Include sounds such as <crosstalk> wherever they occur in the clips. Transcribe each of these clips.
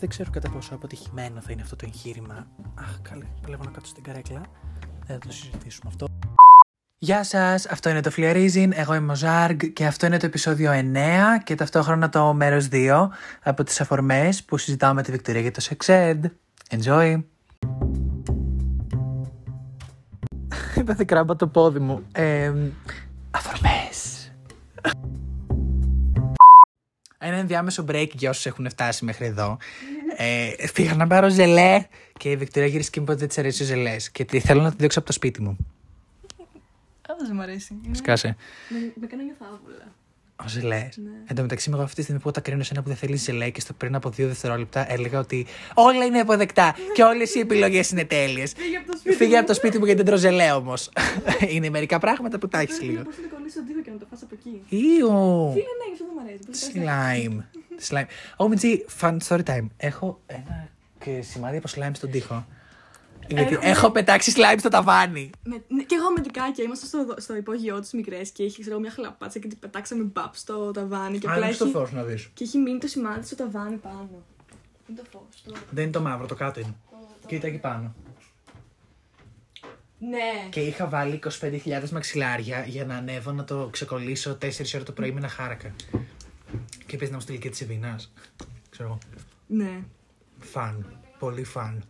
Δεν ξέρω κατά πόσο αποτυχημένο θα είναι αυτό το εγχείρημα. Αχ, καλέ, παλεύω να κάτσω στην καρέκλα. Δεν θα το συζητήσουμε αυτό. Γεια σας, αυτό είναι το Φλιαρίζιν, εγώ είμαι ο Ζάργ και αυτό είναι το επεισόδιο 9 και ταυτόχρονα το μέρος 2 από τις αφορμές που συζητάω με τη Βικτωρία για το Sex Ed. Enjoy! Έπαθε κράμπα το πόδι μου. Ε, αφορμές. Ένα ενδιάμεσο break για όσους έχουν φτάσει μέχρι εδώ. Ε, πήγα να πάρω ζελέ και η Βικτωρία γύρισε και μου είπε ότι δεν της αρέσει ο ζελές. Και τη θέλω να τη διώξω από το σπίτι μου. Άδω δεν μου αρέσει. Είναι- Σκάσε. Με, με κάνει νιώθω άβολα. Ο ζελέ. Ναι. Εν τω μεταξύ, εγώ αυτή τη στιγμή που τα κρίνω σε ένα που δεν θέλει ζελέ και στο πριν από δύο δευτερόλεπτα έλεγα ότι όλα είναι αποδεκτά και όλες οι επιλογές είναι τέλειες. Φύγε από το σπίτι Φύγε μου. από το σπίτι μου γιατί δεν τρώω ζελέ όμως. <laughs> είναι μερικά πράγματα που τα έχεις Πρέπει λίγο. να πώς να το κολλήσω τον τοίχο και να το φας από εκεί; Ήου. Φίλε, ναι, αυτό δεν μου αρέσει. Πώς το κάνεις. Slime. Slime. Ω, Μιτζή, fun story time. Έχω ένα και σημάδι από slime στον τοίχο. Γιατί Έχουμε- έχω πετάξει slime στο ταβάνι. Με, ναι, και εγώ με την Κάκια ήμασταν στο, στο υπόγειό τη μικρές και είχε ξέρω, μια χλαπάτσα και την πετάξαμε μπαπ στο ταβάνι. Και, απλά έχει, φως να δεις. και έχει μείνει το σημάδι στο ταβάνι πάνω. Είναι το φως. Το... Δεν είναι το μαύρο, το κάτω είναι. Κοίτα εκεί πάνω. Ναι. Και είχα βάλει 25.000 μαξιλάρια για να ανέβω να το ξεκολλήσω 4 ώρα το πρωί με ένα χάρακα. Και πες να μου στείλει και τη Εβίνα. Ξέρω εγώ. Ναι. Φαν. Πολύ φαν.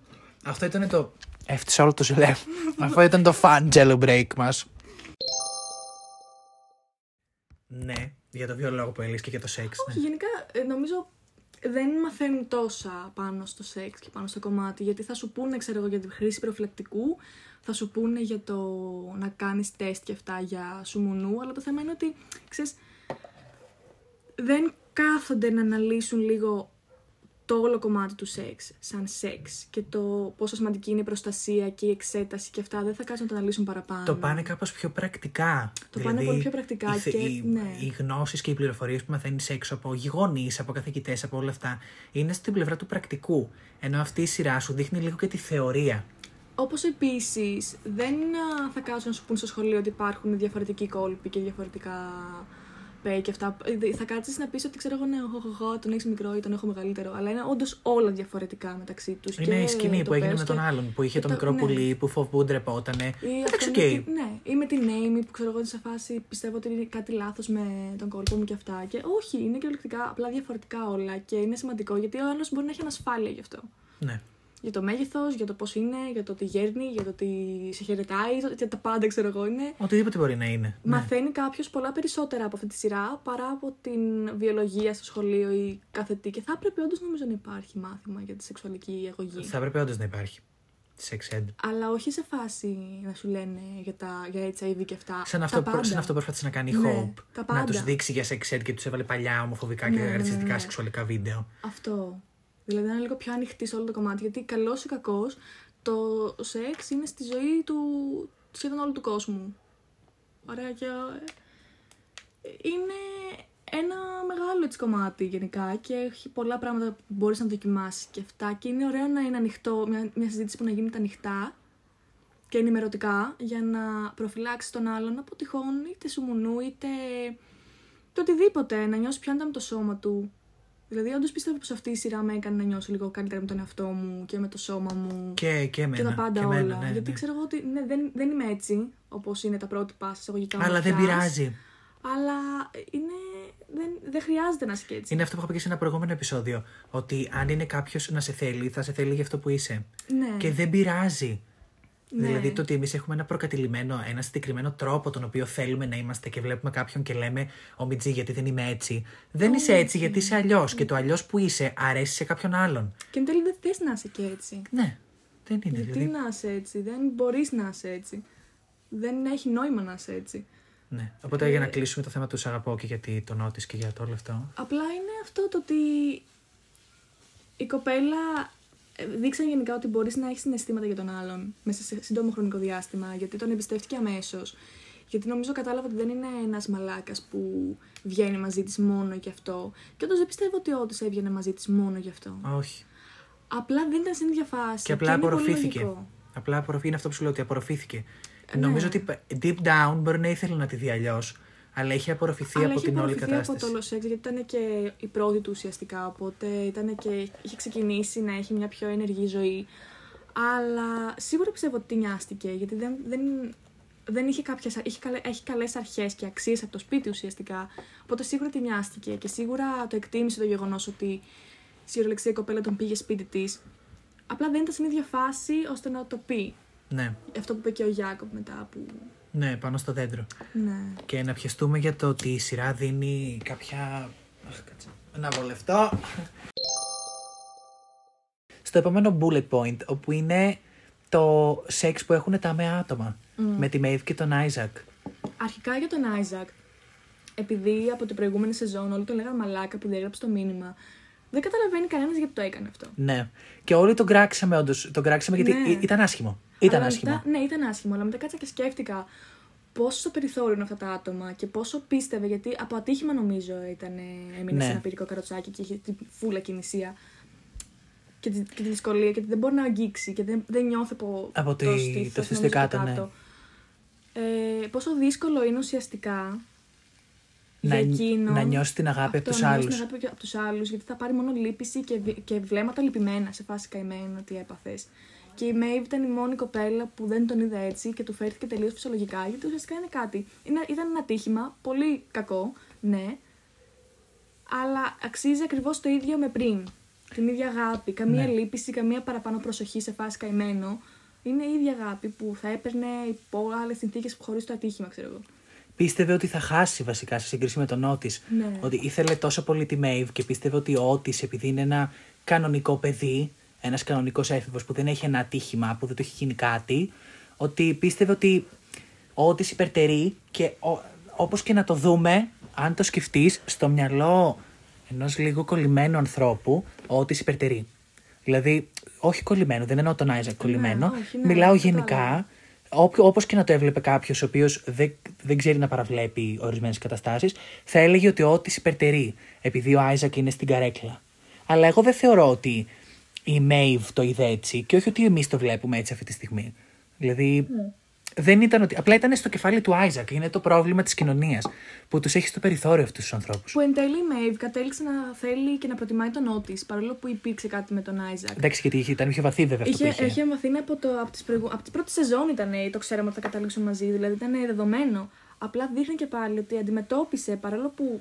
Αυτό ήταν το. Έφτιαξε όλο το ζελέ. <laughs> Αυτό ήταν το fun jello break μας. Ναι, για το βιολόγο που έλεγες και για το σεξ. Όχι, Ναι. γενικά ε, νομίζω δεν μαθαίνουν τόσα πάνω στο σεξ και πάνω στο κομμάτι. Γιατί θα σου πούνε, ξέρω εγώ, για τη χρήση προφυλακτικού, θα σου πούνε για το να κάνεις τεστ και αυτά για σουμουνού, αλλά το θέμα είναι ότι, ξέρεις, δεν κάθονται να αναλύσουν λίγο το όλο κομμάτι του σεξ, σαν σεξ και το πόσο σημαντική είναι η προστασία και η εξέταση και αυτά δεν θα κάτσουν να το αναλύσουν παραπάνω. Το πάνε κάπως πιο πρακτικά. Το πάνε πολύ πιο πρακτικά οι, θε- και- οι, ναι. οι γνώσεις και οι πληροφορίες που μαθαίνεις έξω από γονείς, από καθηγητές, από όλα αυτά, είναι στην πλευρά του πρακτικού. Ενώ αυτή η σειρά σου δείχνει λίγο και τη θεωρία. Όπως επίσης, δεν α, θα κάτσουν να σου πούν στο σχολείο ότι υπάρχουν διαφορετικοί κόλποι και διαφορετικά πέη και αυτά. Ε, Θα κάτσεις να πεις ότι ξέρω εγώ, ναι, εγώ, εγώ, τον έχεις μικρό ή τον έχω μεγαλύτερο. Αλλά είναι όντως όλα διαφορετικά μεταξύ τους. Είναι η σκηνή που έγινε με τον άλλον, που είχε και το το- μικρό ναι. πουλί, που φοβού ντρεπότανε. Ή, Εντάξει, αυτό οκ. με τη- ναι, ή με την Amy που ξέρω εγώ σε φάση πιστεύω ότι είναι κάτι λάθος με τον κόλπο μου και αυτά. Και όχι, είναι κυριολεκτικά απλά διαφορετικά όλα και είναι σημαντικό γιατί ο άλλος μπορεί να έχει ανασφάλεια γι' αυτό. Ναι. Για το μέγεθος, για το πώς είναι, για το ότι γέρνει, για το ότι σε χαιρετάει, για τα πάντα ξέρω εγώ είναι. Οτιδήποτε μπορεί να είναι. Ναι. Μαθαίνει κάποιος πολλά περισσότερα από αυτή τη σειρά παρά από την βιολογία στο σχολείο ή κάθε τι. Και θα έπρεπε όντως νομίζω να υπάρχει μάθημα για τη σεξουαλική αγωγή. Θα έπρεπε όντως να υπάρχει. Sex ed. Αλλά όχι σε φάση να σου λένε για, τα, για HIV και αυτά. Σαν Τα αυτό, που, πάντα. σαν αυτό που προσπάθησε να κάνει η Ναι, Hope. τα να πάντα. του δείξει για sex ed και τους έβαλε παλιά ομοφοβικά και Ναι, ναι, ρατσιστικά ναι. σεξουαλικά βίντεο. Αυτό. Δηλαδή να είναι λίγο πιο ανοιχτή σε όλο το κομμάτι. Γιατί καλός ή κακός, το σεξ είναι στη ζωή του σχεδόν όλου του κόσμου. Ωραία και. ε, Είναι ένα μεγάλο έτσι κομμάτι γενικά και έχει πολλά πράγματα που μπορείς να δοκιμάσεις και αυτά και είναι ωραίο να είναι ανοιχτό, μια, μια συζήτηση που να γίνεται ανοιχτά και ενημερωτικά για να προφυλάξεις τον άλλον από τυχόν είτε σουμουνού είτε το οτιδήποτε, να νιώσεις πιο έντομα με το σώμα του. Δηλαδή, όντως πιστεύω πως αυτή η σειρά με έκανε να νιώσω λίγο καλύτερα με τον εαυτό μου και με το σώμα μου Και, και εμένα. και τα πάντα και όλα. εμένα, ναι, Γιατί ναι. ξέρω εγώ ότι ναι, δεν, δεν είμαι έτσι όπως είναι τα πρότυπα εισαγωγικά. Αλλά δεν ομορφιάς, πειράζει. Αλλά είναι, δεν, δεν χρειάζεται να είσαι και έτσι. Είναι αυτό που είχα πει και σε ένα προηγούμενο επεισόδιο. Ότι αν είναι κάποιος να σε θέλει, θα σε θέλει για αυτό που είσαι. Ναι. Και δεν πειράζει. Ναι. Δηλαδή το ότι εμείς έχουμε ένα προκατηλημένο, ένα συγκεκριμένο τρόπο τον οποίο θέλουμε να είμαστε και βλέπουμε κάποιον και λέμε Ω Μιτζή, γιατί δεν είμαι έτσι. Δεν είσαι έτσι γιατί είσαι αλλιώς. Και το αλλιώς που είσαι αρέσει σε κάποιον άλλον. Και εν τέλει δεν θες να είσαι και έτσι. Ναι, δεν είναι. Γιατί Δηλαδή, να είσαι έτσι, δεν μπορείς να είσαι έτσι. Δεν έχει νόημα να είσαι έτσι. ναι. Οπότε για να κλείσουμε το θέμα του σ' αγαπώ και γιατί το νότη και για το όλο αυτό. Απλά είναι αυτό το ότι η κοπέλα ε, δείξαν γενικά ότι μπορείς να έχεις συναισθήματα για τον άλλον μέσα σε σύντομο χρονικό διάστημα, γιατί τον εμπιστεύτηκε αμέσως. Γιατί νομίζω κατάλαβα ότι δεν είναι ένας μαλάκας που βγαίνει μαζί της μόνο γι' αυτό. Και όντως δεν πιστεύω ότι όντω έβγαινε μαζί της μόνο γι' αυτό. Όχι. Απλά δεν ήταν στην ίδια φάση. Και απλά είναι πολύ απορροφήθηκε. λογικό. Απλά απορροφή είναι αυτό που σου λέω ότι απορροφήθηκε. Ναι. Νομίζω ότι deep down μπορεί να ήθελε να τη δει αλλιώς. Αλλά έχει απορροφηθεί Αλλά από έχει την όλη απορροφηθεί από κατάσταση. το όλο σεξ, γιατί ήταν και η πρώτη του ουσιαστικά. Οπότε ήταν και είχε ξεκινήσει να έχει μια πιο ενεργή ζωή. Αλλά σίγουρα πιστεύω ότι νοιάστηκε, γιατί δεν, δεν, δεν είχε κάποιες, είχε, καλέ, έχει καλές αρχές και αξίες από το σπίτι ουσιαστικά. Οπότε σίγουρα τη νοιάστηκε και σίγουρα το εκτίμησε το γεγονός ότι η σιωρολεξία κοπέλα τον πήγε σπίτι της. Απλά δεν ήταν στην ίδια φάση ώστε να το πει. Ναι, Αυτό που είπε και ο Γιάκοπ μετά που... ναι, πάνω στο δέντρο. Ναι. Και να πιαστούμε για το ότι η σειρά δίνει κάποια. Αχ, κάτσε. Να βολευτώ. Στο επόμενο bullet point, όπου είναι το σεξ που έχουν τα αμαία άτομα. Με τη Maeve και τον Isaac. Αρχικά για τον Άιζακ, επειδή από την προηγούμενη σεζόν όλοι τον λέγανε μαλάκα που διέγραψε το μήνυμα, δεν καταλαβαίνει κανένας γιατί το έκανε αυτό. Ναι. Και όλοι τον κράξαμε, όντως. Τον κράξαμε γιατί Ναι. ή- ήταν άσχημο. Ήταν Αλλά άσχημο. Μετά, ναι, ήταν άσχημο, αλλά μετά κάτσα και σκέφτηκα πόσο στο περιθώριο είναι αυτά τα άτομα και πόσο πίστευε, γιατί από ατύχημα νομίζω ήταν, έμεινε Ναι. σε ένα πυρικό καροτσάκι και είχε την φούλα κινησία και τη, και τη δυσκολία και δεν μπορεί να αγγίξει και δεν, δεν νιώθει από, Από τη- το το στήθος, στήθος νομίζω, κάτω, το ναι. Ε, πόσο δύσκολο είναι ουσιαστικά Να, για εκείνον να νιώσει την αγάπη από αυτό, τους να νιώσει άλλους. την αγάπη από τους άλλους, γιατί θα πάρει μόνο λύπηση και, βι- και βλέμματα λυπημένα σε φάση καημένη ότι έπαθες. Και η Μέιβ ήταν η μόνη κοπέλα που δεν τον είδε έτσι και του φέρθηκε τελείως φυσιολογικά, γιατί ουσιαστικά είναι κάτι. Είναι, ήταν ένα τύχημα, πολύ κακό, ναι, αλλά αξίζει ακριβώς το ίδιο με πριν. Την ίδια αγάπη, καμία Ναι. λύπηση, καμία παραπάνω προσοχή σε φάση καημένο. Είναι η ίδια αγάπη που θα έπαιρνε υπό άλλε συνθήκες χωρίς το ατύχημα, ξέρω εγώ. Πίστευε ότι θα χάσει βασικά σε σύγκριση με τον Ότη. Ναι. Ότι ήθελε τόσο πολύ τη Maeve και πίστευε ότι ο Ότη, επειδή είναι ένα κανονικό παιδί, ένας κανονικός έφηβος που δεν έχει ένα ατύχημα, που δεν του έχει γίνει κάτι, ότι πίστευε ότι ο Ότη υπερτερεί και όπως και να το δούμε, αν το σκεφτείς, στο μυαλό ενός λίγο κολλημένου ανθρώπου, ο Ότη υπερτερεί. Δηλαδή, όχι κολλημένο, δεν εννοώ τον Άιζακ κολλημένο. όχι, ναι, μιλάω κατάλαβα. γενικά Όποιο, όπως και να το έβλεπε κάποιος ο οποίος δεν, δεν ξέρει να παραβλέπει ορισμένες καταστάσεις, θα έλεγε ότι ο Ότη υπερτερεί, επειδή ο Άιζακ είναι στην καρέκλα. Αλλά εγώ δεν θεωρώ ότι η Μέιβ το είδε έτσι και όχι ότι εμείς το βλέπουμε έτσι αυτή τη στιγμή. Δηλαδή, δεν ήταν ότι. Απλά ήταν στο κεφάλι του Άιζακ. Είναι το πρόβλημα της κοινωνίας που τους έχει στο περιθώριο αυτούς τους ανθρώπους. Που εν τέλει η Μέιβ κατέληξε να θέλει και να προτιμάει τον Ότη, παρόλο που υπήρξε κάτι με τον Άιζακ. Εντάξει, γιατί είχε- ήταν πιο βαθύ βέβαια αυτό Είχε, που είχε. είχε μαθαίνει από, το, από, τις προηγου... από τις πρώτες σεζόν ήταν, το ξέραμε ότι θα καταλήξουν μαζί, δηλαδή ήταν δεδομένο. Απλά δείχνει και πάλι ότι αντιμετώπισε, παρόλο που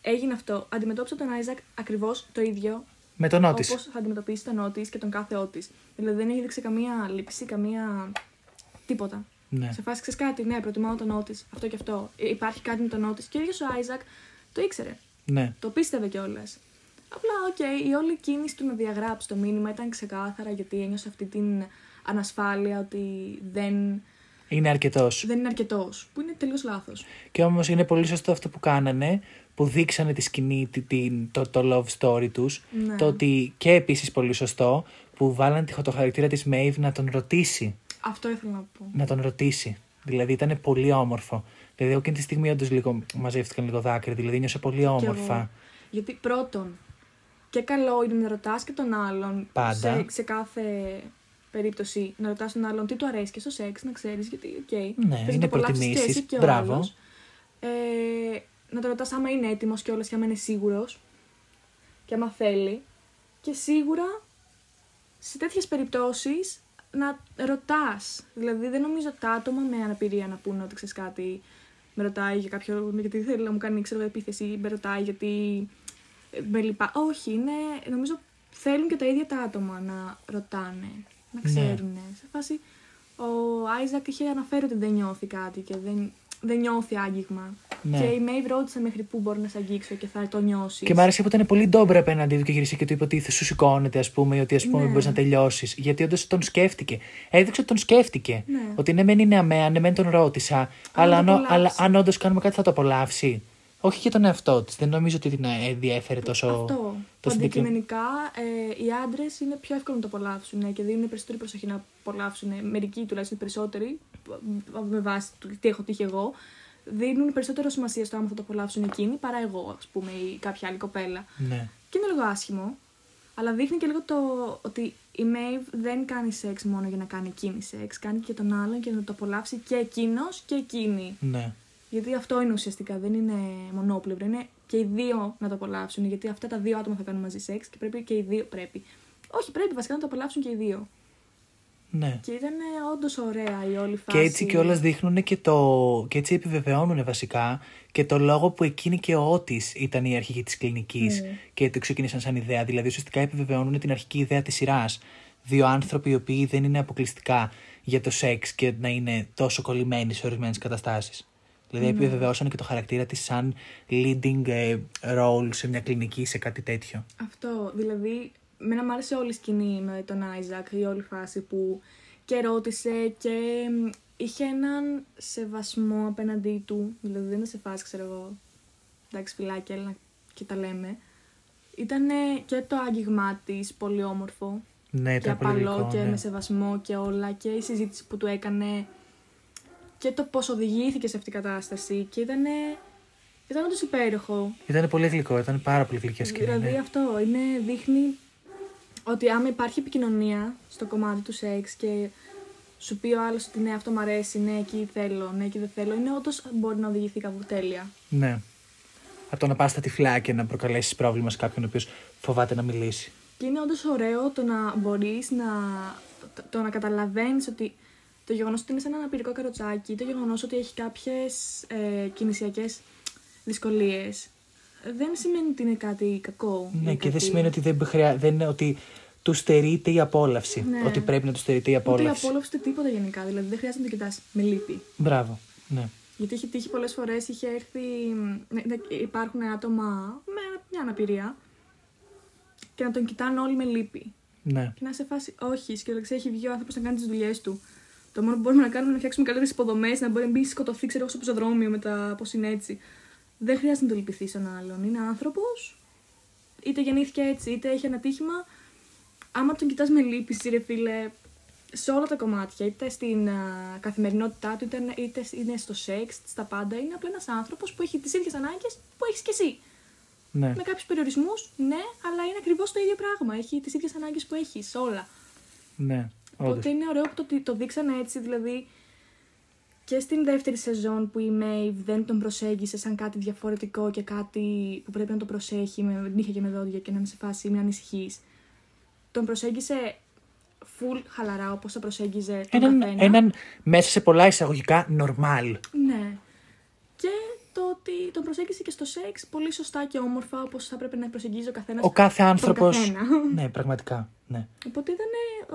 έγινε αυτό, αντιμετώπισε τον Άιζακ ακριβώς το ίδιο Με τον Ότης. όπως θα αντιμετωπίσει τον Ότης και τον κάθε Ότης. Δηλαδή δεν έχει δείξει καμία λήψη, καμία. τίποτα. Ναι. Σε φάση ξέρεις κάτι, ναι, προτιμάω τον Ότης, αυτό και αυτό. Ε, Υπάρχει κάτι με τον Ότης. Και ο ίδιος ο Άιζακ το ήξερε. Ναι. Το πίστευε κιόλας. Απλά, οκ, η όλη κίνηση του να διαγράψει το μήνυμα ήταν ξεκάθαρα γιατί ένιωσε αυτή την ανασφάλεια ότι δεν, Είναι αρκετός. δεν είναι αρκετός. Που είναι τελείως λάθος. Και όμως είναι πολύ σωστό αυτό που κάνανε, που δείξανε τη σκηνή, τη- την, το, το love story τους. Ναι. Το ότι και επίσης πολύ σωστό, που βάλανε τη- το χαρακτήρα της Maeve να τον ρωτήσει. Αυτό ήθελα να πω. Να τον ρωτήσει. Δηλαδή ήταν πολύ όμορφο. Δηλαδή, εγώ εκείνη τη στιγμή όντως λίγο μαζεύτηκαν λίγο δάκρυ. Δηλαδή, νιώσα πολύ Κι όμορφα. εγώ. Γιατί πρώτον, και καλό είναι να ρωτάς και τον άλλον Πάντα. Σε, σε κάθε περίπτωση να ρωτάς τον άλλον τι του αρέσει και στο σεξ, να ξέρεις γιατί, οκ. Ναι, θες να είναι το απολαύσεις προτιμήσεις. Και εσύ και ο Μπράβο. άλλος. Ε, να το ρωτάς άμα είναι έτοιμος και όλα και άμα είναι σίγουρος και άμα θέλει. Και σίγουρα σε τέτοιες περιπτώσεις να ρωτάς. Δηλαδή, δεν νομίζω τα άτομα με αναπηρία να πούνε ότι ξέρεις κάτι. Με ρωτάει για κάποιο. γιατί θέλει να μου κάνει ξέρω, επίθεση, με ρωτάει γιατί. ε, Με λυπά. Όχι, είναι. Νομίζω θέλουν και τα ίδια τα άτομα να ρωτάνε. Να Ναι. ξέρουν. Σε φάση. Ο Άιζακ είχε αναφέρει ότι δεν νιώθει κάτι και δεν, δεν νιώθει άγγιγμα. Ναι. Και η Μέιβ ρώτησε μέχρι πού μπορεί να σε αγγίξω και θα το νιώσεις. Και μ' άρεσε που ήταν πολύ ντόμπρα απέναντί του και γύρισε και του είπε ότι σου σηκώνεται, ας πούμε, ή ότι ας πούμε Ναι. μπορείς να τελειώσεις. Γιατί όντως τον σκέφτηκε. Έδειξε ότι τον σκέφτηκε. Ναι. Ότι ναι, μεν είναι αμαία, ναι, μεν τον ρώτησα. Αλλά, το αν, ο- απολαύσει. αλλά αν όντως κάνουμε κάτι θα το απολαύσει. Όχι για τον εαυτό της. Δεν νομίζω ότι την ενδιέφερε τόσο. Αυτό. το συγκεκριμένο. Αντικειμενικά, ε, οι άντρες είναι πιο εύκολο να το απολαύσουν και δίνουν περισσότερη προσοχή να απολαύσουν. Μερικοί τουλάχιστον οι περισσότεροι, ε, με βάση το τι έχω τύχει εγώ, δίνουν περισσότερο σημασία στο άμα θα το απολαύσουν εκείνοι παρά εγώ, ας πούμε, ή κάποια άλλη κοπέλα. Ναι. Και είναι λίγο άσχημο, αλλά δείχνει και λίγο το ότι η Maeve δεν κάνει σεξ μόνο για να κάνει εκείνη σεξ. Κάνει και τον άλλον και να το απολαύσει και εκείνος και εκείνη. ναι. Γιατί αυτό είναι ουσιαστικά, δεν είναι μονόπλευρο. Είναι και οι δύο να το απολαύσουν. Γιατί αυτά τα δύο άτομα θα κάνουν μαζί σεξ και πρέπει και οι δύο. Πρέπει. Όχι, πρέπει βασικά να το απολαύσουν και οι δύο. Ναι. Και ήταν όντως ωραία η όλη φάση. Και έτσι κιόλας δείχνουν και το. και έτσι επιβεβαιώνουν βασικά και το λόγο που εκείνη και ο Ότης ήταν η αρχική της κλινικής Ναι. και το ξεκίνησαν σαν ιδέα. Δηλαδή ουσιαστικά επιβεβαιώνουν την αρχική ιδέα της σειράς. Δύο άνθρωποι οι οποίοι δεν είναι αποκλειστικά για το σεξ και να είναι τόσο κολλημένοι σε ορισμένες καταστάσεις. Δηλαδή Ναι. επιβεβαιώσαν και το χαρακτήρα της σαν leading ε, role σε μια κλινική, σε κάτι τέτοιο. Αυτό, δηλαδή, μένα μου άρεσε όλη η σκηνή με τον Άιζακ, η όλη φάση που και ρώτησε και μ, είχε έναν σεβασμό απέναντί του, δηλαδή δεν είναι σε φάση, ξέρω εγώ, εντάξει φυλάκια, έλα και τα λέμε. Ήταν και το άγγιγμά της πολύ όμορφο Ναι, και ήταν πολύ απαλό γλυκό, και ναι. με σεβασμό και όλα και η συζήτηση που του έκανε και το πώς οδηγήθηκε σε αυτή την κατάσταση και ήταν, ήταν όντως υπέροχο. Ήταν πολύ γλυκό, ήταν πάρα πολύ γλυκιά σκηνή. Δηλαδή ναι. αυτό είναι, δείχνει ότι άμα υπάρχει επικοινωνία στο κομμάτι του σεξ και σου πει ο άλλος ότι ναι αυτό μου αρέσει, ναι εκεί θέλω, ναι εκεί δεν θέλω, είναι όντως μπορεί να οδηγηθεί κάπου τέλεια. Ναι. Από το να πας στα τυφλά και να προκαλέσεις πρόβλημα σε κάποιον ο οποίος φοβάται να μιλήσει. Και είναι όντως ωραίο το να μπορείς να, το, το να καταλαβαίνεις ότι το γεγονός ότι είναι σε ένα αναπηρικό καροτσάκι, το γεγονός ότι έχει κάποιες ε, κινησιακές δυσκολίες, δεν σημαίνει ότι είναι κάτι κακό. Ναι, ή και δεν κάτι- σημαίνει ότι δεν, χρειά... δεν είναι ότι του στερείται η απόλαυση. Ναι. Ότι πρέπει να του στερείται η Ούτε η απόλαυση. απόλαυση ούτε τίποτα γενικά. Δηλαδή δεν χρειάζεται να το κοιτάς με λύπη. Μπράβο. Ναι. Γιατί έχει τύχει πολλές φορές, είχε έρθει, ναι, ναι, υπάρχουν άτομα με μια αναπηρία και να τον κοιτάνε όλοι με λύπη. ναι. Και να σε φάση, όχι, σκεφτείτε, έχει βγει ο άνθρωπος να κάνει τις δουλειές του. Το μόνο που μπορούμε να κάνουμε είναι να φτιάξουμε καλύτερες υποδομές, να μπορεί να μπει σκοτωθεί, ξέρω εγώ, στο πεζοδρόμιο με τα πώς είναι έτσι. Δεν χρειάζεται να το λυπηθεί στον άλλον. Είναι άνθρωπος, είτε γεννήθηκε έτσι, είτε έχει ένα τύχημα. Άμα τον κοιτάς με λύπηση, ρε φίλε, σε όλα τα κομμάτια, είτε στην α, καθημερινότητά του, είτε, είτε είναι στο σεξ, στα πάντα, είναι απλά ένας άνθρωπος που έχει τις ίδιες ανάγκες που έχεις κι εσύ. ναι. Με κάποιους περιορισμούς, ναι, αλλά είναι ακριβώς το ίδιο πράγμα. Έχει τις ίδιες ανάγκες που έχεις, όλα. ναι. Όντως. Οπότε είναι ωραίο που το, το δείξανε έτσι, δηλαδή και στην δεύτερη σεζόν που η Maeve δεν τον προσέγγισε σαν κάτι διαφορετικό και κάτι που πρέπει να το προσέχει με νύχια και με δόντια και να είναι σε φάση μην ανησυχείς. Τον προσέγγισε full χαλαρά όπως θα προσέγγιζε τον Έναν, καθένα. έναν μέσα σε πολλά εισαγωγικά normal. Ναι. Και το ότι τον προσέγγισε και στο σεξ πολύ σωστά και όμορφα όπως θα έπρεπε να προσεγγίζει ο καθένας Ο κάθε τον άνθρωπος. καθένα. <laughs> ναι, πραγματικά. Ναι. Οπότε ήταν,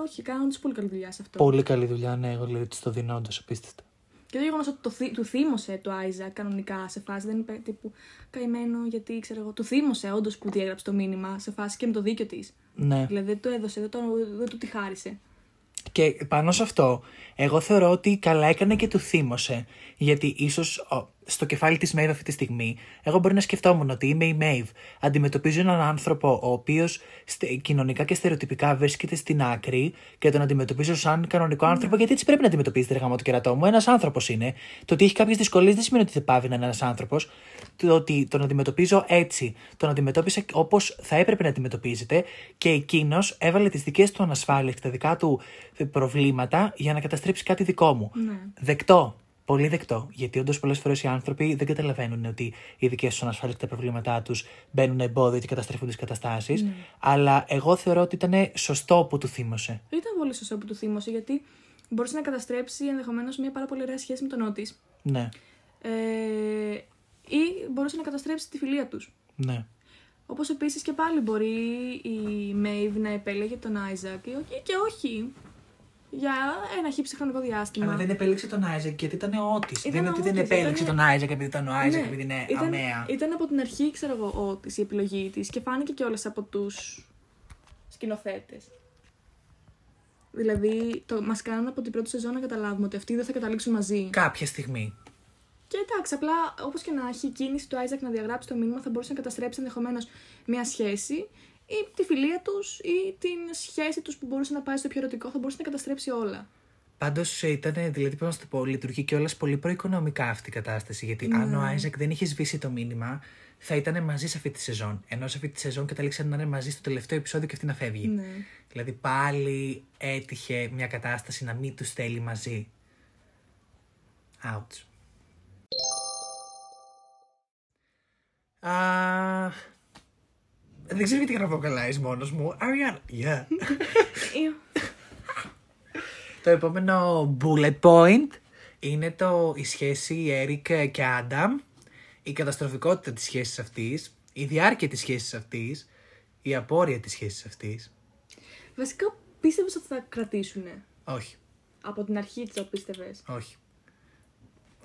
όχι, κάνουν τους πολύ καλή δουλειά σε αυτό. Πολύ καλή δουλειά, ναι, εγώ δηλαδή της το δίνω όντως απίστευτα. Και το γεγονός ότι το, θύ- του θύμωσε το Άιζα κανονικά σε φάση. Δεν είπε τύπου καημένο γιατί ξέρω εγώ. Του θύμωσε όντως που διέγραψε το μήνυμα σε φάση και με το δίκιο της. Ναι. Δηλαδή δεν το έδωσε, δεν, το, δεν του τη χάρισε. Και πάνω σε αυτό, εγώ θεωρώ ότι καλά έκανε και του θύμωσε. Γιατί ίσως στο κεφάλι της Maeve αυτή τη στιγμή, εγώ μπορεί να σκεφτόμουν ότι είμαι η Maeve. Αντιμετωπίζω έναν άνθρωπο ο οποίος κοινωνικά και στερεοτυπικά βρίσκεται στην άκρη και τον αντιμετωπίζω σαν κανονικό άνθρωπο. Γιατί έτσι πρέπει να αντιμετωπίζεται, ρε γαμό το κερατό μου. Ένας άνθρωπος είναι. Το ότι έχει κάποιες δυσκολίες δεν σημαίνει ότι δεν πάβει να είναι ένας άνθρωπος. Το ότι τον αντιμετωπίζω έτσι. Τον αντιμετώπισε όπως θα έπρεπε να αντιμετωπίζεται και εκείνος έβαλε τις δικές του ανασφάλειες και τα δικά του προβλήματα για να καταστρέψει κάτι δικό μου. Ναι. Δεκτό. Πολύ δεκτό. Γιατί όντως πολλές φορές οι άνθρωποι δεν καταλαβαίνουν ότι οι δικές τους ανασφάλειε και τα προβλήματά τους μπαίνουν εμπόδιο και καταστρέφουν τις καταστάσεις. Αλλά εγώ θεωρώ ότι ήταν σωστό που του θύμωσε. Ήταν πολύ σωστό που του θύμωσε γιατί μπορούσε να καταστρέψει ενδεχομένως μια πάρα πολύ ωραία σχέση με τον Ότη. Ναι, Ε, ή μπορούσε να καταστρέψει τη φιλία τους. ναι. Όπως επίσης και πάλι μπορεί η Maeve να επέλεγε τον Άιζακ ή και όχι. Για ένα χύψη χρονικό διάστημα. Αλλά δεν επέλεξε τον Άιζακ γιατί ήταν ο Ότη. Δεν Ήταν είναι ότι ο δεν Ότις, επέλεξε ήταν- τον Άιζακ επειδή ήταν ο Άιζακ, Ναι, επειδή είναι ήταν, αμαία. Ήταν από την αρχή, ξέρω εγώ, ο, της, η επιλογή της και φάνηκε κιόλας από τους σκηνοθέτες. Δηλαδή, το, μας κάνουν από την πρώτη σεζόν να καταλάβουμε ότι αυτοί δεν θα καταλήξουν μαζί. Κάποια στιγμή. Και εντάξει, απλά όπως και να έχει η κίνηση του Άιζακ να διαγράψει το μήνυμα θα μπορούσε να καταστρέψει ενδεχομένως μια σχέση ή τη φιλία τους ή την σχέση τους που μπορούσε να πάει στο πιο ερωτικό, θα μπορούσε να καταστρέψει όλα. Πάντως ήταν, δηλαδή, πώς να το πω, λειτουργεί κιόλας πολύ προοικονομικά αυτή η κατάσταση. Γιατί αν ο Άιζακ δεν είχε σβήσει το μήνυμα, θα ήταν μαζί σε αυτή τη σεζόν. Ενώ σε αυτή τη σεζόν καταλήξαν να είναι μαζί στο τελευταίο επεισόδιο και αυτή να φεύγει. Ναι. Δηλαδή πάλι έτυχε μια κατάσταση να μην τους στέλνει μαζί. Ouch. Α, δεν ξέρω γιατί να vocalize μόνος μου. Ariana. Yeah. Ε, το επόμενο bullet point είναι το, η σχέση Eric και Adam, η καταστροφικότητα της σχέσης αυτής, η διάρκεια της σχέσης αυτής, η απόρρεια της σχέσης αυτής. Βασικά πίστευες ότι θα κρατήσουνε; Όχι, Από την αρχή το πίστευες; όχι.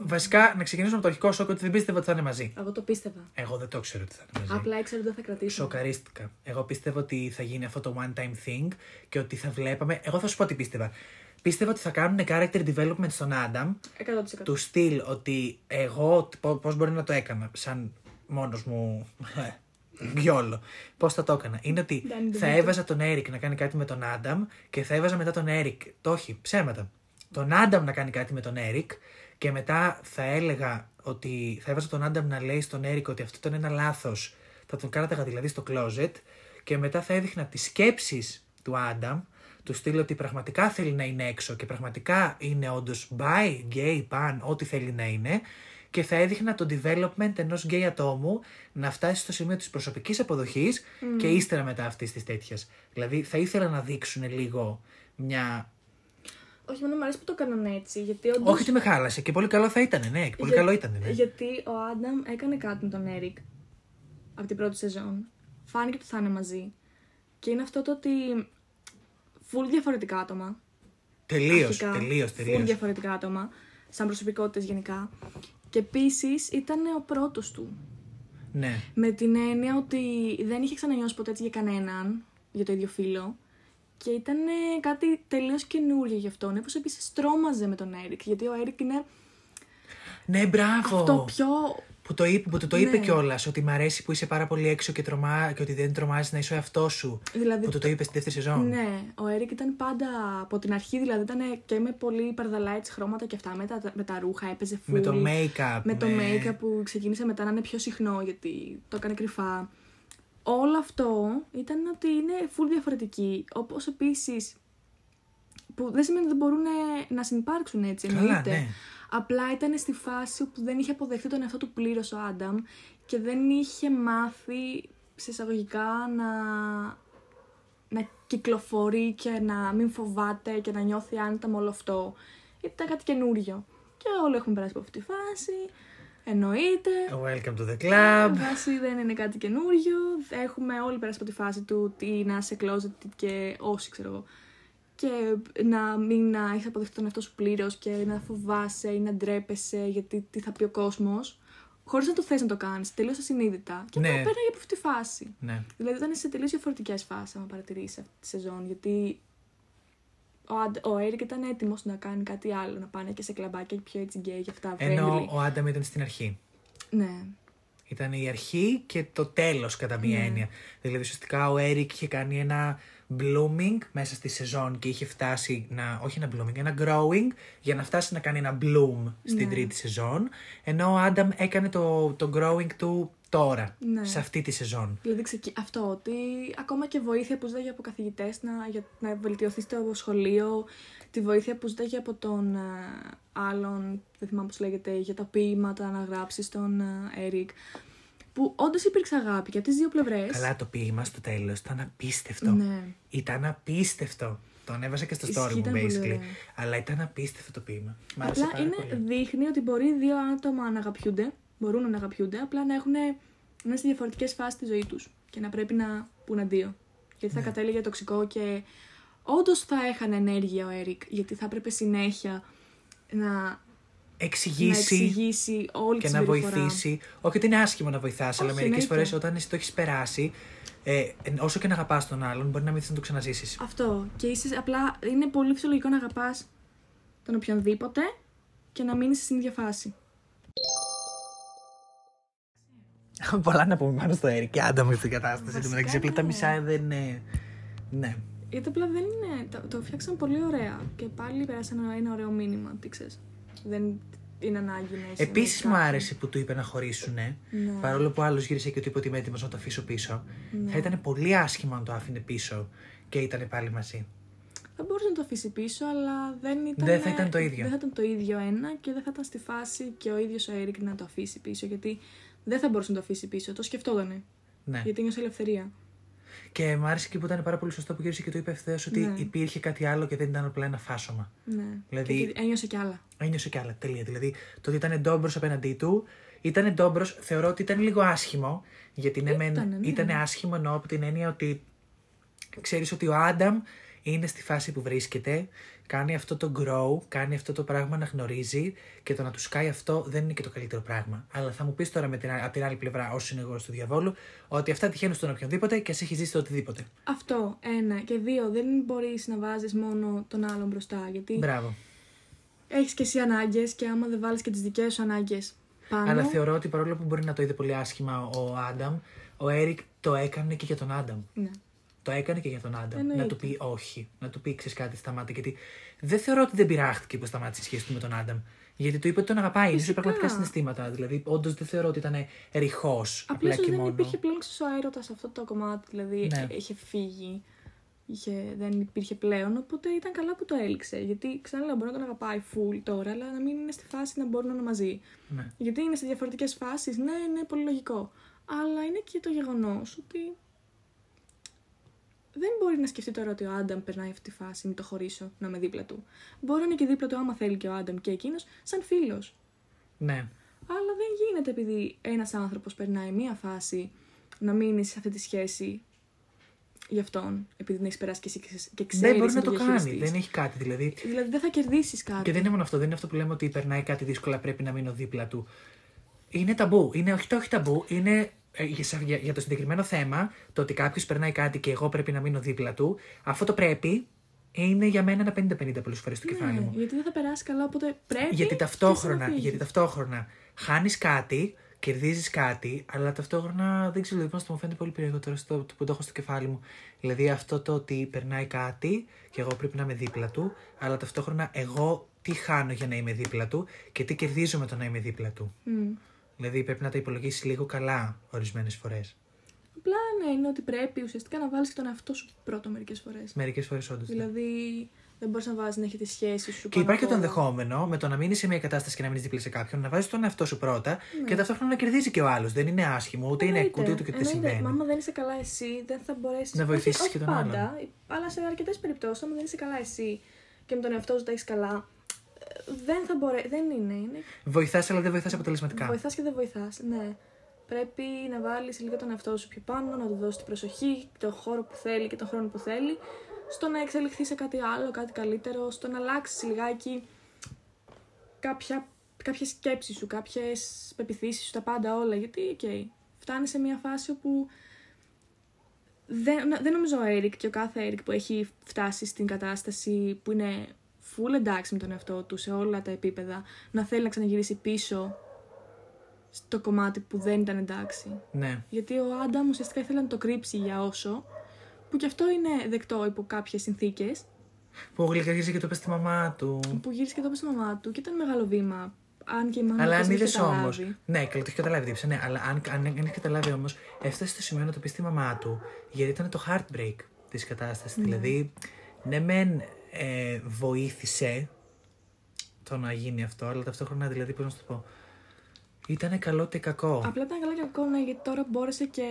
Βασικά, να ξεκινήσουμε από το αρχικό σοκ ότι δεν πίστευα ότι θα είναι μαζί. Εγώ το πίστευα. Εγώ δεν το ξέρω ότι θα είναι μαζί. Απλά ήξερα ότι δεν θα κρατήσουν. Σοκαρίστηκα. Εγώ πίστευα ότι θα γίνει αυτό το one time thing και ότι θα βλέπαμε. Εγώ θα σου πω τι πίστευα. Πίστευα ότι θα κάνουν character development στον Adam 100%. του στυλ ότι εγώ πώς μπορεί να το έκανα σαν μόνος μου YOLO. Πώς θα το έκανα. Είναι ότι Danny θα DeVito. έβαζα τον Έρικ να κάνει κάτι με τον Άνταμ και θα έβαζα μετά τον Έρικ. Το όχι, ψέματα. Τον Άνταμ να κάνει κάτι με τον Έρικ και μετά θα έλεγα ότι θα έβαζα τον Άνταμ να λέει στον Έρικ ότι αυτό ήταν ένα λάθος. Θα τον κάρταγα δηλαδή στο closet και μετά θα έδειχνα τις σκέψεις του Άνταμ του στείλω ότι πραγματικά θέλει να είναι έξω και πραγματικά είναι όντως bi, gay, pan, ό,τι θέλει να είναι και θα έδειχνα το development ενός γκέι ατόμου να φτάσει στο σημείο της προσωπικής αποδοχής και ύστερα μετά αυτής της τέτοιας. Δηλαδή θα ήθελα να δείξουν λίγο μια... Όχι, μόνο μου αρέσει που το έκαναν έτσι. Γιατί όντως... Όχι ότι με χάλασε και πολύ καλό θα ήταν, ναι, και πολύ Για- καλό ήταν, ναι. Γιατί ο Άνταμ έκανε κάτι με τον Έρικ από την πρώτη σεζόν. Φάνηκε ότι θα είναι μαζί. Και είναι αυτό το ότι. Φουλ διαφορετικά άτομα. Τελείως, αρχικά. τελείως, φουλ τελείως. διαφορετικά άτομα. Σαν προσωπικότητες γενικά. Και επίσης ήταν ο πρώτος του. Ναι. Με την έννοια ότι δεν είχε ξανανιώσει ποτέ έτσι για κανέναν, για το ίδιο φύλο. Και ήταν ε, κάτι τελείως καινούργιο γι' αυτόν. Όπως επίσης τρόμαζε με τον Έρικ. Γιατί ο Έρικ είναι Ναι, μπράβο. αυτό πιο Που το είπε, που του το είπε Ναι. κιόλας, ότι μ' αρέσει που είσαι πάρα πολύ έξω και, τρομά, και ότι δεν τρομάζεις να είσαι ο εαυτός σου. Δηλαδή, Που του το είπε στη δεύτερη σεζόν. Ναι, ο Έρικ ήταν πάντα από την αρχή, δηλαδή ήταν και με πολύ παρδαλά έτσι χρώματα και αυτά, με τα, με τα ρούχα, έπαιζε full. Με το make-up. Με το make-up που ξεκίνησε μετά να είναι πιο συχνό γιατί το έκανε κρυφά. Όλο αυτό ήταν ότι είναι full διαφορετική. Όπως επίσης που δεν σημαίνει ότι δεν μπορούν να συνεπάρξουν έτσι, Καλά, εννοείται. ναι. Απλά ήταν στη φάση που δεν είχε αποδεχτεί τον εαυτό του πλήρως ο Άνταμ και δεν είχε μάθει σε εισαγωγικά να, να κυκλοφορεί και να μην φοβάται και να νιώθει άνετα με όλο αυτό. Ήταν κάτι καινούριο. Και όλοι έχουμε περάσει από αυτή τη φάση. Εννοείται. Welcome to the club. Βάση δεν είναι κάτι καινούριο. Έχουμε όλοι περάσει από τη φάση του τι να είσαι closet και όσοι ξέρω εγώ. Και να μην να έχεις αποδεχτεί τον εαυτό σου πλήρως και να φοβάσαι ή να ντρέπεσαι γιατί τι θα πει ο κόσμος. Χωρίς να το θες να το κάνεις, τελείως ασυνείδητα. Και Ναι. ναι. πέραγε από αυτή τη φάση. Ναι. Δηλαδή ήταν σε τελείως διαφορετικές φάσεις, αν παρατηρήσεις αυτή τη σεζόν. Γιατί ο, Αντε- ο Έρικ ήταν έτοιμος να κάνει κάτι άλλο, να πάνε και σε κλαμπάκια πιο έτσι γκέι και αυτά. Ενώ friendly. ο Άνταμ ήταν στην αρχή. Ναι. Ήταν η αρχή και το τέλος κατά μία Ναι. έννοια. Δηλαδή ουσιαστικά ο Έρικ είχε κάνει ένα blooming μέσα στη σεζόν και είχε φτάσει να, όχι ένα blooming, ένα growing για να φτάσει να κάνει ένα bloom στην Ναι. τρίτη σεζόν. Ενώ ο Άνταμ έκανε το, το growing του τώρα, Ναι. σε αυτή τη σεζόν. Δηλαδή ξεκι... αυτό ότι ακόμα και βοήθεια που ζητάγε από καθηγητές να, για, να βελτιωθείς στο σχολείο, τη βοήθεια που ζητάγε από τον ε, άλλον, δεν θυμάμαι πώς λέγεται, για τα ποίηματα να γράψεις στον ε, Έρικ. Που όντως υπήρξε αγάπη και από τις δύο πλευρές. Καλά το ποίημα στο τέλος, ήταν απίστευτο. Ναι. Ήταν απίστευτο. Το ανέβασα και στο Ισχύει, story μου, ήταν πολύ basically. ωραίο. Αλλά ήταν απίστευτο το ποίημα. Μ' άρεσε Απλά πάρα είναι, πολύ. δείχνει ότι μπορεί δύο άτομα να αγαπιούνται, μπορούν να αγαπιούνται, απλά να έχουν να είναι σε διαφορετικές φάσεις τη ζωή τους και να πρέπει να πούν αντίο. Γιατί Ναι. θα κατέληγε τοξικό και όντως θα έχανε ενέργεια ο Έρικ, γιατί θα έπρεπε συνέχεια να, να Εξηγήσει εξηγήσει όλη και τη να συμπεριφορά. βοηθήσει. Όχι ότι είναι άσχημο να βοηθάς, αλλά Όχι, μερικές εννοείται. φορές όταν εσύ το έχεις περάσει, ε, όσο και να αγαπάς τον άλλον, μπορεί να μην θες να το ξαναζήσεις. Αυτό. Και είσαι, απλά είναι πολύ φυσιολογικό να αγαπάς τον οποιονδήποτε και να μείνεις στην ίδια φάση. Πολλά να πούμε πάνω στο Έρικ και άντα μου στην κατάσταση. Βασικά, Του μεταξύ, απλά τα ναι. μισά δεν είναι. Ναι. Γιατί απλά δεν είναι. Το, το φτιάξαν πολύ ωραία. Και πάλι πέρασαν ένα, ένα ωραίο μήνυμα. Τι ξέρεις. Δεν είναι ανάγκη να είσαι. Επίσης με μου κάποιον. άρεσε που του είπε να χωρίσουν. Ναι. Παρόλο που άλλος γύρισε και του είπε ότι είμαι έτοιμος να το αφήσω πίσω. Ναι. Θα ήταν πολύ άσχημο αν το άφηνε πίσω και ήταν πάλι μαζί. Θα μπορούσε να το αφήσει πίσω, αλλά δεν ήταν. Δεν θα ήταν το ίδιο. Δεν θα ήταν το ίδιο ένα και δεν θα ήταν στη φάση και ο ίδιος ο Έρικ να το αφήσει πίσω. Γιατί δεν θα μπορούσε να το αφήσει πίσω. Το σκεφτότανε. Ναι. Γιατί νιώσε ελευθερία. Και μου άρεσε και που ήταν πάρα πολύ σωστό που γύρισε και το είπε ευθέως ότι Ναι. υπήρχε κάτι άλλο και δεν ήταν απλά ένα φάσομα. Ναι. Δηλαδή- Και ότι ένιωσε κι άλλα. Ένιωσε κι άλλα. Τελεία. Δηλαδή το ότι ήταν ντόμπρος απέναντί του. Ήταν ντόμπρος, θεωρώ ότι ήταν λίγο άσχημο. Γιατί ναι, μεν Ήτανε, ναι. ήταν άσχημο εννοώ από την έννοια ότι ξέρεις ότι ο Άνταμ είναι στη φάση που βρίσκεται, κάνει αυτό το grow, κάνει αυτό το πράγμα να γνωρίζει και το να του σκάει αυτό δεν είναι και το καλύτερο πράγμα. Αλλά θα μου πεις τώρα με την, από την άλλη πλευρά, όσο είναι εγώ του διαβόλου, ότι αυτά τυχαίνουν στον οποιονδήποτε και εσύ έχεις ζήσει το οτιδήποτε. Αυτό, ένα. Και δύο, δεν μπορείς να βάζεις μόνο τον άλλον μπροστά. Γιατί Μπράβο. έχεις και εσύ ανάγκες και άμα δεν βάλεις και τις δικές σου ανάγκες πάνω. Αλλά θεωρώ ότι παρόλο που μπορεί να το είδε πολύ άσχημα ο Άνταμ, ο Έρικ το έκανε και για τον Άνταμ. Ναι. Το έκανε και για τον Άνταμ. Εννοείται. Να του πει όχι. Να του πει ξέρεις κάτι, σταμάτη. Γιατί δεν θεωρώ ότι δεν πειράχτηκε που σταμάτησε η σχέση του με τον Άνταμ. Γιατί του είπε ότι τον αγαπάει. Είναι σε Φυσικά. πραγματικά συναισθήματα. Δηλαδή, όντως δεν θεωρώ ότι ήταν ρηχός. Απλώς Απλά και δεν μόνο. υπήρχε πλέον ξεσό έρωτα σε αυτό το κομμάτι. Δηλαδή Ναι. ε, είχε φύγει. Είχε, δεν υπήρχε πλέον. Οπότε ήταν καλά που το έληξε. Γιατί ξαναλέω, μπορεί να τον αγαπάει full τώρα, αλλά να μην είναι στη φάση να μπορούν να είναι μαζί. Ναι. Γιατί είναι σε διαφορετικές φάσεις, ναι, ναι, πολύ λογικό. Αλλά είναι και το γεγονός ότι δεν μπορεί να σκεφτεί τώρα ότι ο Άνταμ περνάει αυτή τη φάση, μην το χωρίσω, να είμαι δίπλα του. Μπορεί να είναι και δίπλα του άμα θέλει και ο Άνταμ και εκείνος, σαν φίλος. ναι. Αλλά δεν γίνεται επειδή ένας άνθρωπος περνάει μία φάση να μείνει σε αυτή τη σχέση για αυτόν, επειδή την έχεις περάσει και εσύ και- και ξέρεις. Δεν μπορεί να το κάνει. Δεν έχει κάτι. Δηλαδή, Δηλαδή δεν θα κερδίσεις κάτι. Και δεν είναι μόνο αυτό, δεν είναι αυτό που λέμε ότι περνάει κάτι δύσκολα, πρέπει να μείνω δίπλα του. Είναι ταμπού. Είναι όχι το όχι ταμπού, είναι ε, για, σε- για, για το συγκεκριμένο θέμα, το ότι κάποιος περνάει κάτι και εγώ πρέπει να μείνω δίπλα του, αυτό το πρέπει είναι για μένα ένα 50-50 πολλές φορές στο κεφάλι Ναι, μου. γιατί δεν θα περάσει καλά, οπότε πρέπει. Γιατί και ταυτόχρονα, εσύ να φύγεις. γιατί ταυτόχρονα χάνεις κάτι, κερδίζεις κάτι, αλλά ταυτόχρονα δεν ξέρω, λοιπόν, αυτό μου φαίνεται πολύ περίεργο τώρα στο, το που το έχω στο κεφάλι μου. Δηλαδή αυτό το ότι περνάει κάτι και εγώ πρέπει να είμαι δίπλα του, αλλά ταυτόχρονα εγώ τι χάνω για να είμαι δίπλα του και τι κερδίζω με το να είμαι δίπλα του. Μμ. Δηλαδή πρέπει να τα υπολογίσεις λίγο καλά ορισμένες φορές. Απλά ναι, είναι ότι πρέπει ουσιαστικά να βάλεις και τον εαυτό σου πρώτο μερικές φορές. Μερικές φορές όντως. Δηλαδή δεν μπορείς να βάζεις να έχει τη σχέση σου. Και πάνω υπάρχει και το απ' όλα. ενδεχόμενο με το να μείνει σε μια κατάσταση και να μείνεις δίπλα σε κάποιον, να βάζεις τον εαυτό σου πρώτα Ναι. και ταυτόχρονα να κερδίζει και ο άλλος. Δεν είναι άσχημο, ούτε είναι Εννοείται, ούτε, ούτε και τι εννοείται. συμβαίνει. Μα άμα δεν είσαι καλά εσύ, δεν θα μπορέσει Να βοηθήσεις και τον πάντα, αλλά σε αρκετές περιπτώσεις, άμα δεν είσαι καλά εσύ και με τον εαυτό σου τα έχεις καλά, ε, δεν θα μπορεί. Δεν είναι. είναι... Βοηθάς, αλλά δεν βοηθάς αποτελεσματικά. Βοηθάς και δεν βοηθάς. Ναι. Πρέπει να βάλεις λίγο τον εαυτό σου πιο πάνω, να του δώσεις την προσοχή, τον χώρο που θέλει και τον χρόνο που θέλει, στο να εξελιχθείς σε κάτι άλλο, κάτι καλύτερο, στο να αλλάξεις λιγάκι κάποια, κάποιες σκέψεις σου, κάποιες πεποιθήσεις σου, τα πάντα όλα. Γιατί, οκ, φτάνει σε μια φάση όπου δεν, δεν νομίζω ο Έρικ και ο κάθε Έρικ που έχει φτάσει στην κατάσταση που είναι φουλ εντάξει με τον εαυτό του σε όλα τα επίπεδα, να θέλει να ξαναγυρίσει πίσω στο κομμάτι που δεν ήταν εντάξει. Ναι. Γιατί ο Άνταμ ουσιαστικά ήθελε να το κρύψει για όσο, που και αυτό είναι δεκτό υπό κάποιες συνθήκες, Που γλυκαρίζει και το είπε στη μαμά του. που γύρισε και το είπε στη μαμά του και ήταν μεγάλο βήμα. Αν και η μαμά Αλλά του αν δεν είδες είχε όμω. καταλάβει. Ναι, καλά, το έχει καταλάβει δίψα. Ναι, αλλά αν, αν, αν έχεις καταλάβει όμως, έφτασε στο σημείο να το πεις στη μαμά του, γιατί ήταν το heartbreak της κατάστασης. Δηλαδή, ναι, μεν ε, βοήθησε το να γίνει αυτό, αλλά ταυτόχρονα δηλαδή, πώς να σου το πω. Ήταν καλό και κακό. Απλά ήταν καλά και κακό, ναι, γιατί τώρα μπόρεσε και.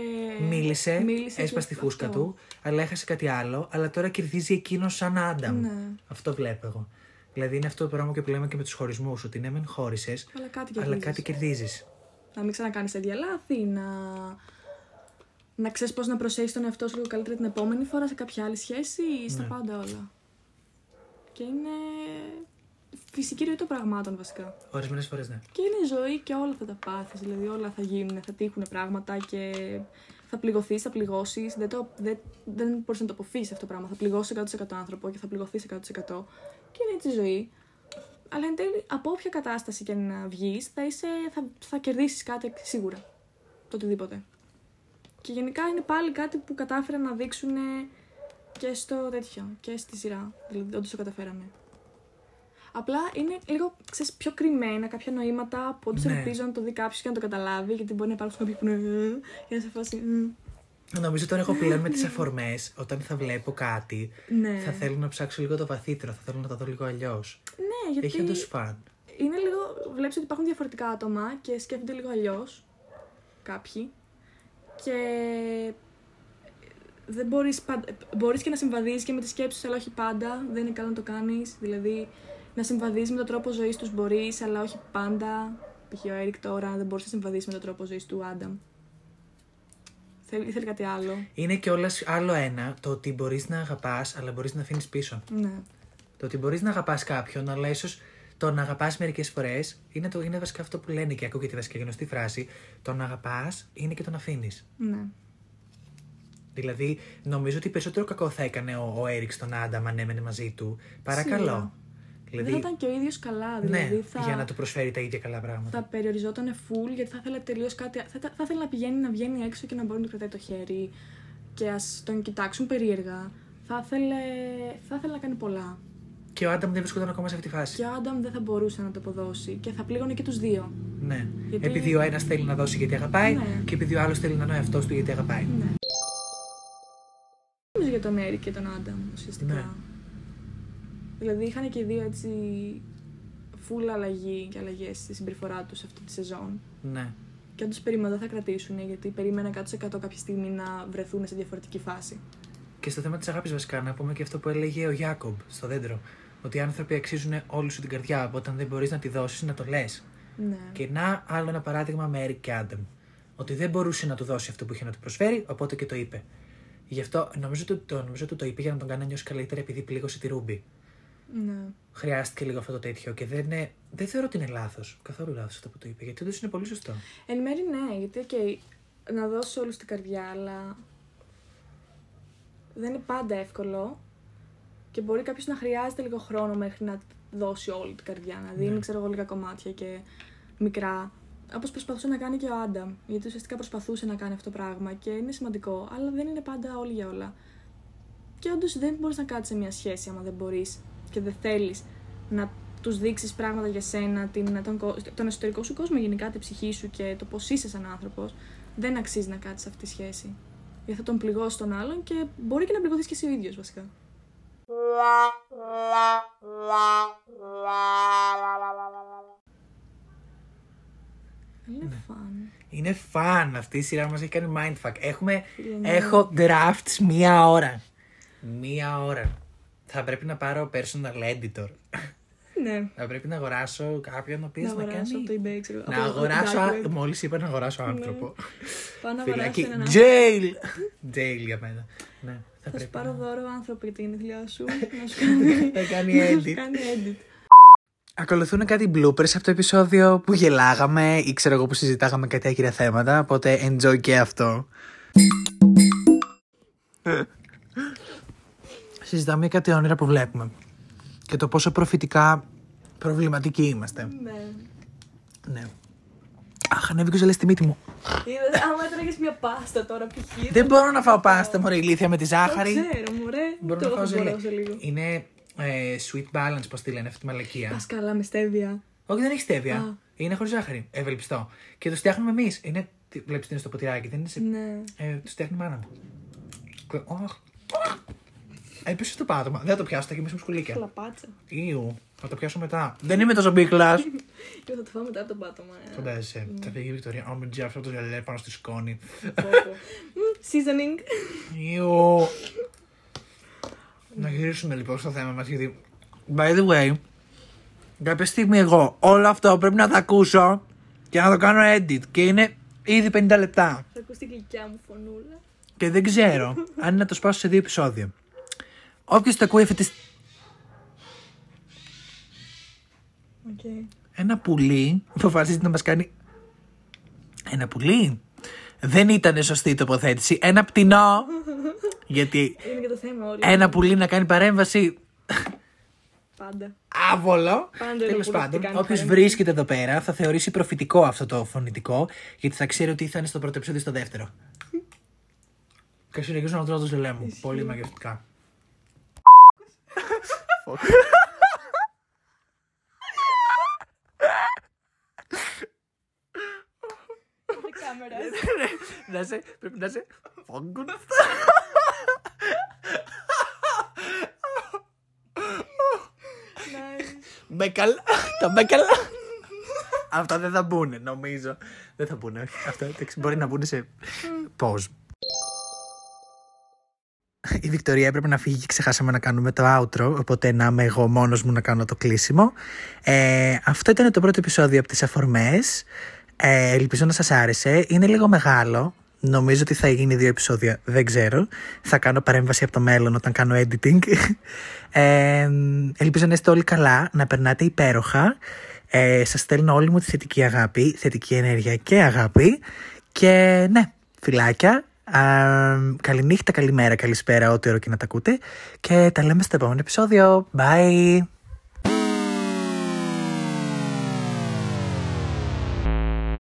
Μίλησε, μίλησε έσπασε και τη φούσκα αυτό. του, αλλά έχασε κάτι άλλο, αλλά τώρα κερδίζει εκείνο σαν Άνταμ. Ναι. Αυτό βλέπω εγώ. Δηλαδή είναι αυτό το πράγμα και που λέμε και με τους χωρισμούς, ότι ναι, μεν χώρισες, Αλλά κάτι αλλά κερδίζεις. κάτι κερδίζεις. Να μην ξανακάνεις τέτοια λάθη, να. Να ξέρεις πώς να προσέχεις τον εαυτό σου λίγο καλύτερα την επόμενη φορά σε κάποια άλλη σχέση, στα Ναι. πάντα όλα. Και είναι. Φυσική ροή των πραγμάτων βασικά. Ορισμένες φορές ναι. Και είναι η ζωή και όλα θα τα πάθεις, δηλαδή όλα θα γίνουν, θα τύχουν πράγματα και θα πληγωθείς, θα πληγώσεις, δεν, το, δεν, δεν μπορείς να το αποφύγεις αυτό το πράγμα, θα πληγώσεις 100% άνθρωπο και θα πληγωθείς 100% και είναι έτσι η ζωή. Αλλά εν τέλει, από όποια κατάσταση και να βγεις, θα, είσαι, θα, θα κερδίσεις κάτι σίγουρα, το οτιδήποτε. Και γενικά είναι πάλι κάτι που κατάφεραν να δείξουν και στο τέτοιο, και στη σειρά, δηλαδή όντως το καταφέραμε. Απλά είναι λίγο ξέρεις, πιο κρυμμένα κάποια νοήματα που όντως Ναι. ελπίζω να το δει κάποιος και να το καταλάβει, γιατί μπορεί να υπάρξουν κάποιοι που είναι. «Ε», και να σε φάσει. «Μμ». Νομίζω τώρα εγώ πλέον με τις αφορμές, όταν θα βλέπω κάτι, Ναι. θα θέλω να ψάξω λίγο το βαθύτερο, θα θέλω να τα δω λίγο αλλιώς. Ναι, γιατί Έχει όντως φαν. είναι λίγο. Βλέπεις ότι υπάρχουν διαφορετικά άτομα και σκέφτονται λίγο αλλιώς. κάποιοι και δεν μπορείς, πάντα, μπορείς και να συμβαδίζεις και με τις σκέψεις αλλά όχι πάντα, δεν είναι καλό να το κάνεις, δηλαδή να συμβαδίζεις με τον τρόπο ζωής τους μπορείς, αλλά όχι πάντα. Π.χ. ο Έρικ τώρα δεν μπορείς να συμβαδίσεις με τον τρόπο ζωής του Άνταμ. Θέλει, θέλει κάτι άλλο. Είναι και όλας άλλο ένα το ότι μπορείς να αγαπάς, αλλά μπορείς να αφήνεις πίσω. Ναι. Το ότι μπορείς να αγαπάς κάποιον, αλλά ίσως το να αγαπάς μερικές φορές είναι, το, είναι βασικά αυτό που λένε και ακούγεται βασικά γνωστή φράση. Το να αγαπάς είναι και το να αφήνεις. Ναι. Δηλαδή, νομίζω ότι περισσότερο κακό θα έκανε ο, ο Έριξ στον Άνταμ αν έμενε μαζί του. Παρακαλώ. Σίγουρα. Δηλαδή, Δεν θα ήταν και ο ίδιος καλά, δηλαδή ναι, θα, για να του προσφέρει τα ίδια καλά πράγματα. θα περιοριζόταν full γιατί θα ήθελε τελείως κάτι. Θα, θα, θα ήθελε να πηγαίνει να βγαίνει έξω και να μπορεί να του κρατάει το χέρι και ας τον κοιτάξουν περίεργα. Θα ήθελε, θα ήθελε να κάνει πολλά. Και ο Άνταμ δεν βρισκόταν ακόμα σε αυτή τη φάση. Και ο Άνταμ δεν θα μπορούσε να το αποδώσει και θα πλήγωνε και τους δύο. Ναι. Γιατί- Επειδή ο ένας θέλει να δώσει γιατί αγαπάει Ναι. και επειδή ο άλλος θέλει να είναι ο εαυτός του γιατί αγαπάει. Ναι. Νομίζω για τον Έρικ και τον Άνταμ ουσιαστικά. Ναι. Δηλαδή είχαν και οι δύο έτσι full αλλαγή και αλλαγές στη συμπεριφορά τους αυτή τη σεζόν. Ναι. Και αν τους περίμενα δεν θα κρατήσουν γιατί περίμενα 100% κάποια στιγμή να βρεθούν σε διαφορετική φάση. Και στο θέμα της αγάπης, βασικά, να πούμε και αυτό που έλεγε ο Γιάκομπ στο δέντρο. Ότι οι άνθρωποι αξίζουν όλη σου την καρδιά. Οπότε, αν δεν μπορείς να τη δώσεις, να το λες. Ναι. Και να άλλο ένα παράδειγμα με Eric και Adam. Ότι δεν μπορούσε να του δώσει αυτό που είχε να του προσφέρει, οπότε και το είπε. Γι' αυτό νομίζω ότι το, νομίζω ότι το είπε για να τον κάνει να νιώσει καλύτερα επειδή πλήγωσε τη Ρούμπι. ναι. Χρειάστηκε λίγο αυτό το τέτοιο και δεν, είναι, δεν θεωρώ ότι είναι λάθος. Καθόλου λάθος αυτό που το είπε. Γιατί όντως είναι πολύ σωστό. Εν μέρει ναι, γιατί okay, να δώσει όλους την καρδιά, αλλά δεν είναι πάντα εύκολο και μπορεί κάποιος να χρειάζεται λίγο χρόνο μέχρι να δώσει όλη την καρδιά, να δίνει Ναι. ξέρω εγώ λίγα κομμάτια και μικρά. Όπω προσπαθούσε να κάνει και ο Άνταμ, γιατί ουσιαστικά προσπαθούσε να κάνει αυτό το πράγμα και είναι σημαντικό, αλλά δεν είναι πάντα όλοι για όλα. Και όντω δεν μπορεί να κάτσει σε μια σχέση άμα δεν μπορεί και δεν θέλει να του δείξει πράγματα για σένα, την, τον, κο- τον εσωτερικό σου κόσμο, γενικά τη ψυχή σου και το πώ είσαι σαν άνθρωπο. Δεν αξίζει να κάτσει σε αυτή τη σχέση. Γιατί θα τον πληγώσει τον άλλον και μπορεί και να πληγωθεί και εσύ ο ίδιο βασικά. Είναι φαν. Είναι φαν αυτή η σειρά μας έχει κάνει mindfuck. Έχουμε, Φίλε, ναι. έχω drafts μία ώρα. Μία ώρα. Θα πρέπει να πάρω personal editor. Ναι. Θα πρέπει να αγοράσω κάποιον ο οποίος Να να, αγοράσω κάνει. από το eBay, ξέρω. Να από το αγοράσω. Dark Web. Μόλις είπα να αγοράσω άνθρωπο. Πάω να αγοράσω Φυλακή. έναν Jail! Jail για μένα. Ναι, θα Θα σου πρέπει. πάρω να- δώρο άνθρωπο για την γενέθλιά σου. <laughs> να σου κάνει, Θα κάνει να σου edit. κάνει edit. Ακολουθούν κάτι bloopers από το επεισόδιο που γελάγαμε ή ξέρω εγώ που συζητάγαμε κάτι άκυρα θέματα, οπότε enjoy και αυτό. Συζητάμε για κάτι όνειρα που βλέπουμε και το πόσο προφητικά προβληματικοί είμαστε. Ναι. Ναι. Αχ, ανέβηκε ο ζελές στη μύτη μου. Είδες, άμα έτρεγες μια πάστα τώρα π.χ. Δεν μπορώ να φάω πάστα, μωρέ ηλίθεια με τη Το ζάχαρη. ξέρω, μωρέ. Μπορώ Το να φάω θα ζελέ. μπορώ σε λίγο. Είναι ε, sweet balance, πώς τη λένε αυτή τη μαλακία; Πας καλά με στέβια. Όχι, δεν έχει στέβια. Α. Είναι χωρίς ζάχαρη. Ευελπιστό. Και το φτιάχνουμε εμείς. Είναι. Βλέπεις τι είναι στο ποτηράκι, δεν είναι σε. Ναι. Ε, το φτιάχνει η μάνα μου. Και- Αχ. Έπεσε στο πάτωμα. Δεν θα το πιάσω, θα γεμίσω με σκουλίκια. Χλαπάτσα. Ιου. Θα το πιάσω μετά. Δεν είμαι τόσο μπίκλα. <laughs> Και θα το φάω μετά από τον πάτωμα. ε. Φαντάζεσαι. Θα φύγει η Βικτωρία. Ω, μην αυτό το ζελέ πάνω στη σκόνη. Πω, πω. <laughs> Μμ, Seasoning. Ιου. Να γυρίσουμε λοιπόν στο θέμα μας γιατί. By the way, κάποια στιγμή εγώ όλο αυτό πρέπει να τα ακούσω και να το κάνω edit και είναι ήδη 50 λεπτά. Θα ακούς την γλυκιά μου φωνούλα. Και δεν ξέρω αν είναι να το σπάσω σε δύο επεισόδια. Όποιος το ακούει αυτή τη σ- Οκ. Ένα πουλί αποφασίζει να μας κάνει. Ένα πουλί. Δεν ήταν σωστή η τοποθέτηση. Ένα πτηνό. <laughs> γιατί Είναι και το θέμα όλοι. ένα πουλί να κάνει παρέμβαση. Πάντα. Άβολο. Πάντα ένα Τέλος πουλί πάντων, τι κάνει όποιος παρέμβαση. βρίσκεται εδώ πέρα θα θεωρήσει προφητικό αυτό το φωνητικό, γιατί θα ξέρει ότι θα είναι στο πρώτο επεισόδιο ή στο δεύτερο. Και συνεχίζω να τρώω το ζελέ μου. Πολύ μαγευτικά. The cameras. Να σε, πρέπει να σε. Φόγκουν. Nice. Μπέκαλ. <laughs> Τα μπέκαλ. Αυτό δεν θα μπουν, νομίζω. Δεν θα μπουν, όχι. Αυτό εντάξει, μπορεί να μπουν σε. Πώς. Η Βικτωρία έπρεπε να φύγει και ξεχάσαμε να κάνουμε το outro, οπότε να είμαι εγώ μόνος μου να κάνω το κλείσιμο. Ε, αυτό ήταν το πρώτο επεισόδιο από τις αφορμές. Ε, ελπίζω να σας άρεσε. Είναι λίγο μεγάλο. Νομίζω ότι θα γίνει δύο επεισόδια, δεν ξέρω. Θα κάνω παρέμβαση από το μέλλον όταν κάνω editing. <laughs> Ε, ελπίζω να είστε όλοι καλά, να περνάτε υπέροχα. Ε, σας στέλνω όλη μου τη θετική αγάπη, θετική ενέργεια και αγάπη. Και ναι, φιλάκια. Α, καληνύχτα, καλημέρα, καλησπέρα, ό,τι ώρα και να τα ακούτε. Και τα λέμε στο επόμενο επεισόδιο. Bye!